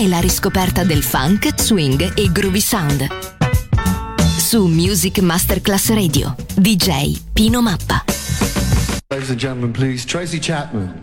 e la riscoperta del funk, swing e groovy sound. Su Music Masterclass Radio, DJ Pino Mappa. Ladies and gentlemen, please, Tracy Chapman.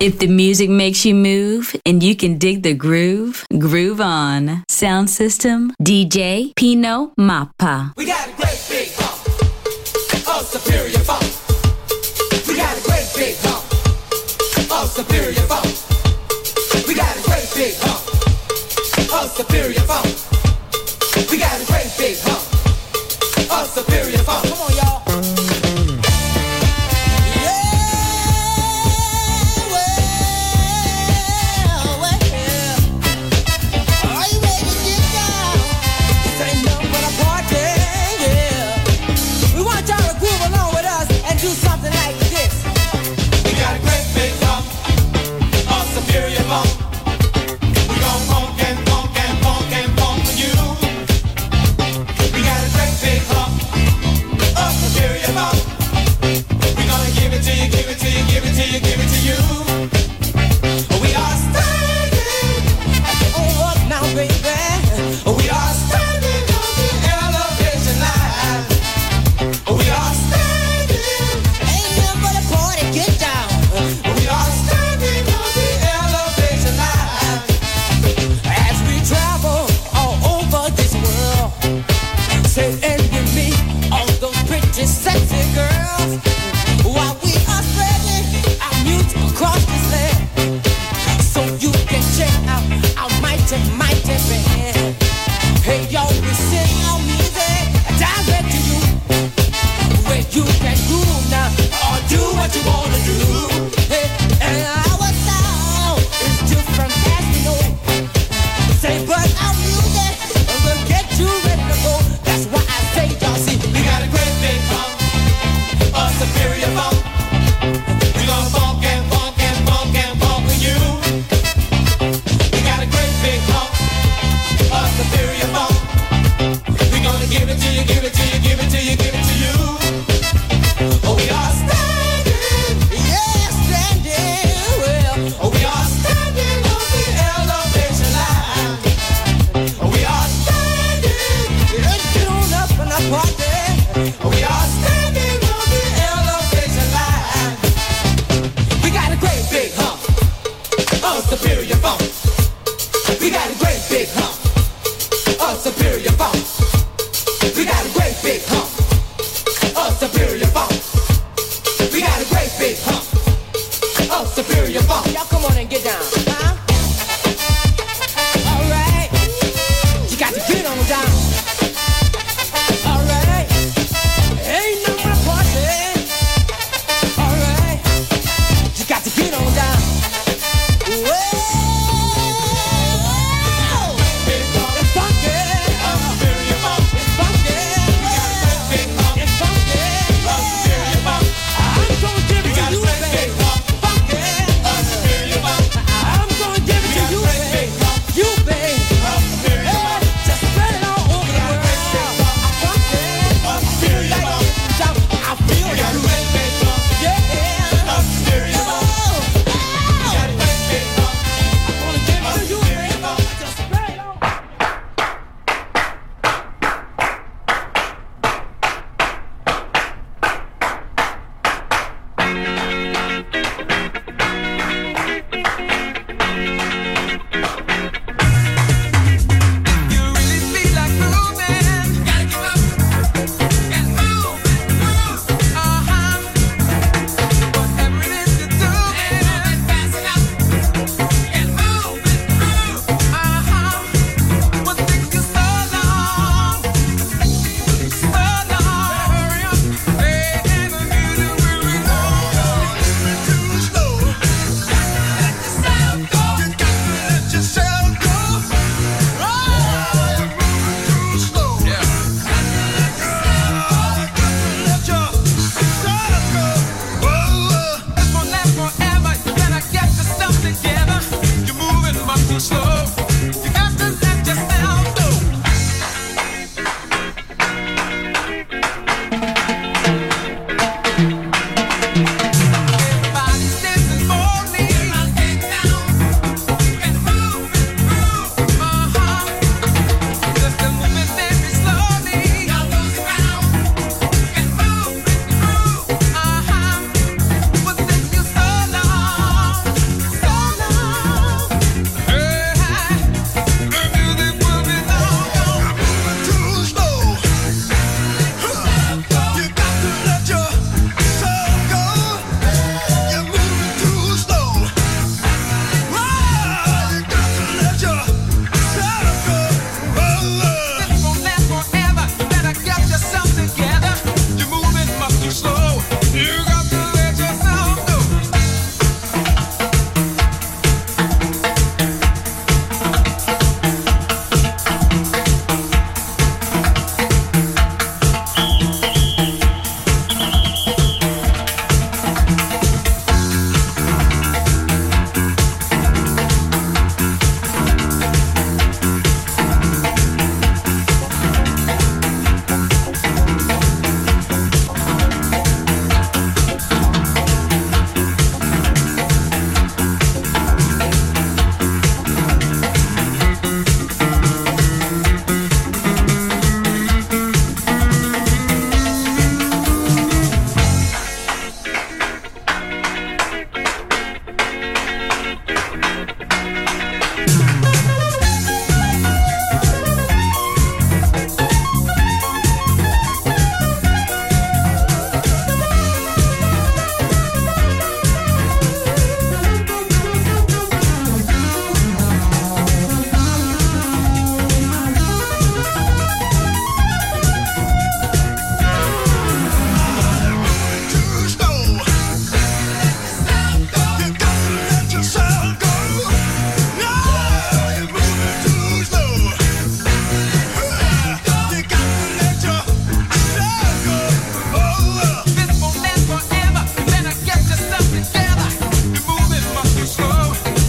If the music makes you move and you can dig the groove, groove on. Sound system, DJ Pino Mappa. We got a great big hump of superior funk. We got a great big hump of superior funk. We got a great big hump of superior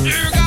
Sugar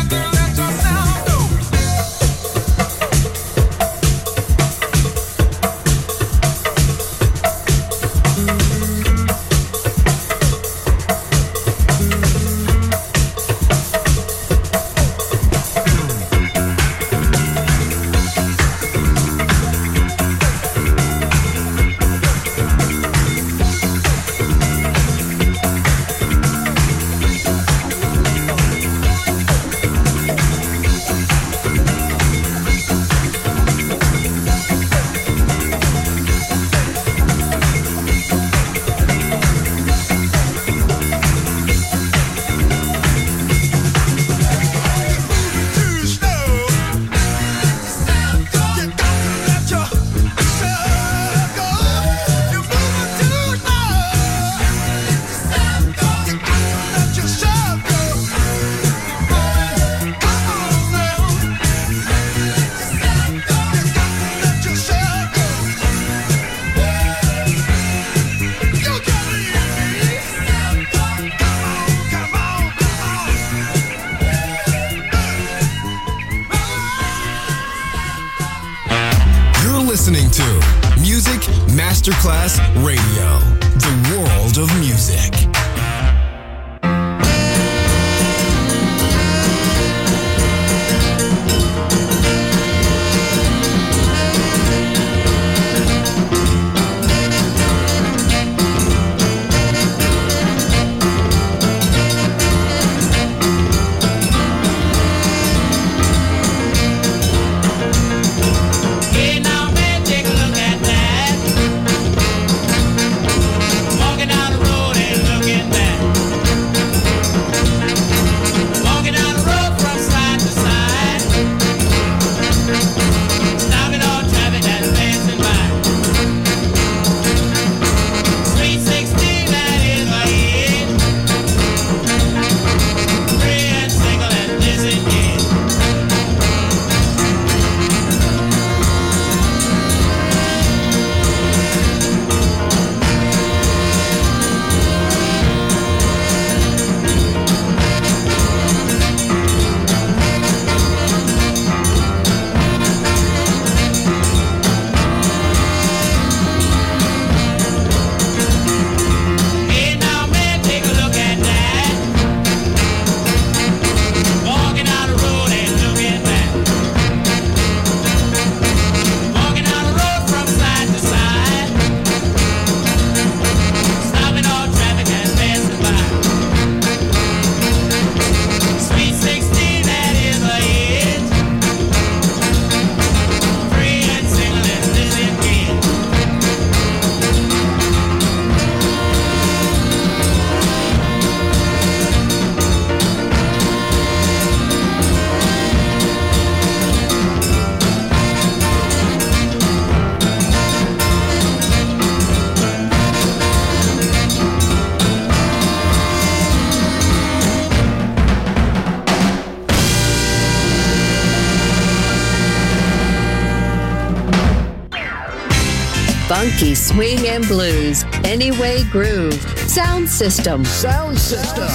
Funky swing and blues. Anyway groove. Sound system. Sound system.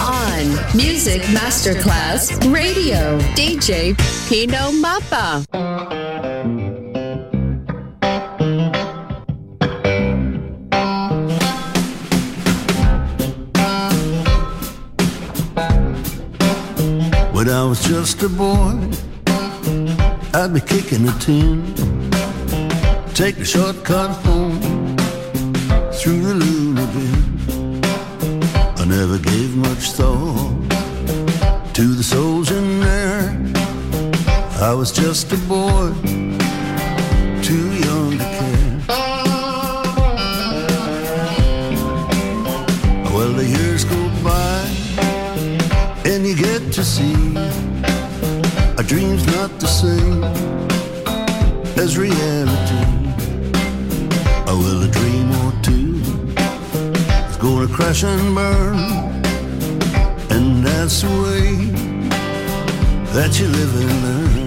On Music Masterclass Radio. DJ Pino Mappa. When I was just a boy, I'd be kicking a tin, take the shortcut home through the Luna Bin. I never gave much thought to the souls in there. I was just a boy, crash and burn, and that's the way that you live and learn.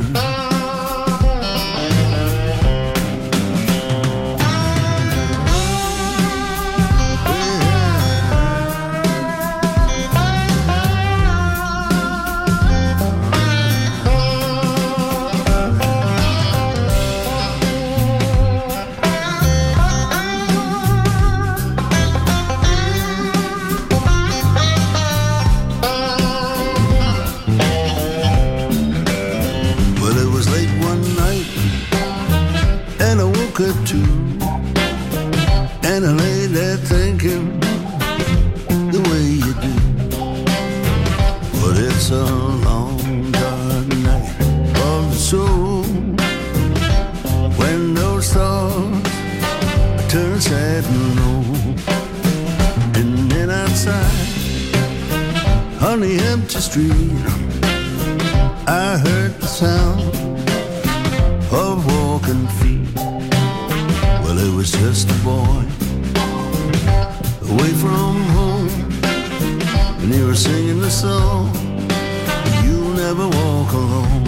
Empty street, I heard the sound of walking feet. Well, it was just a boy away from home, and he was singing the song. You'll never walk alone.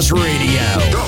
Radio.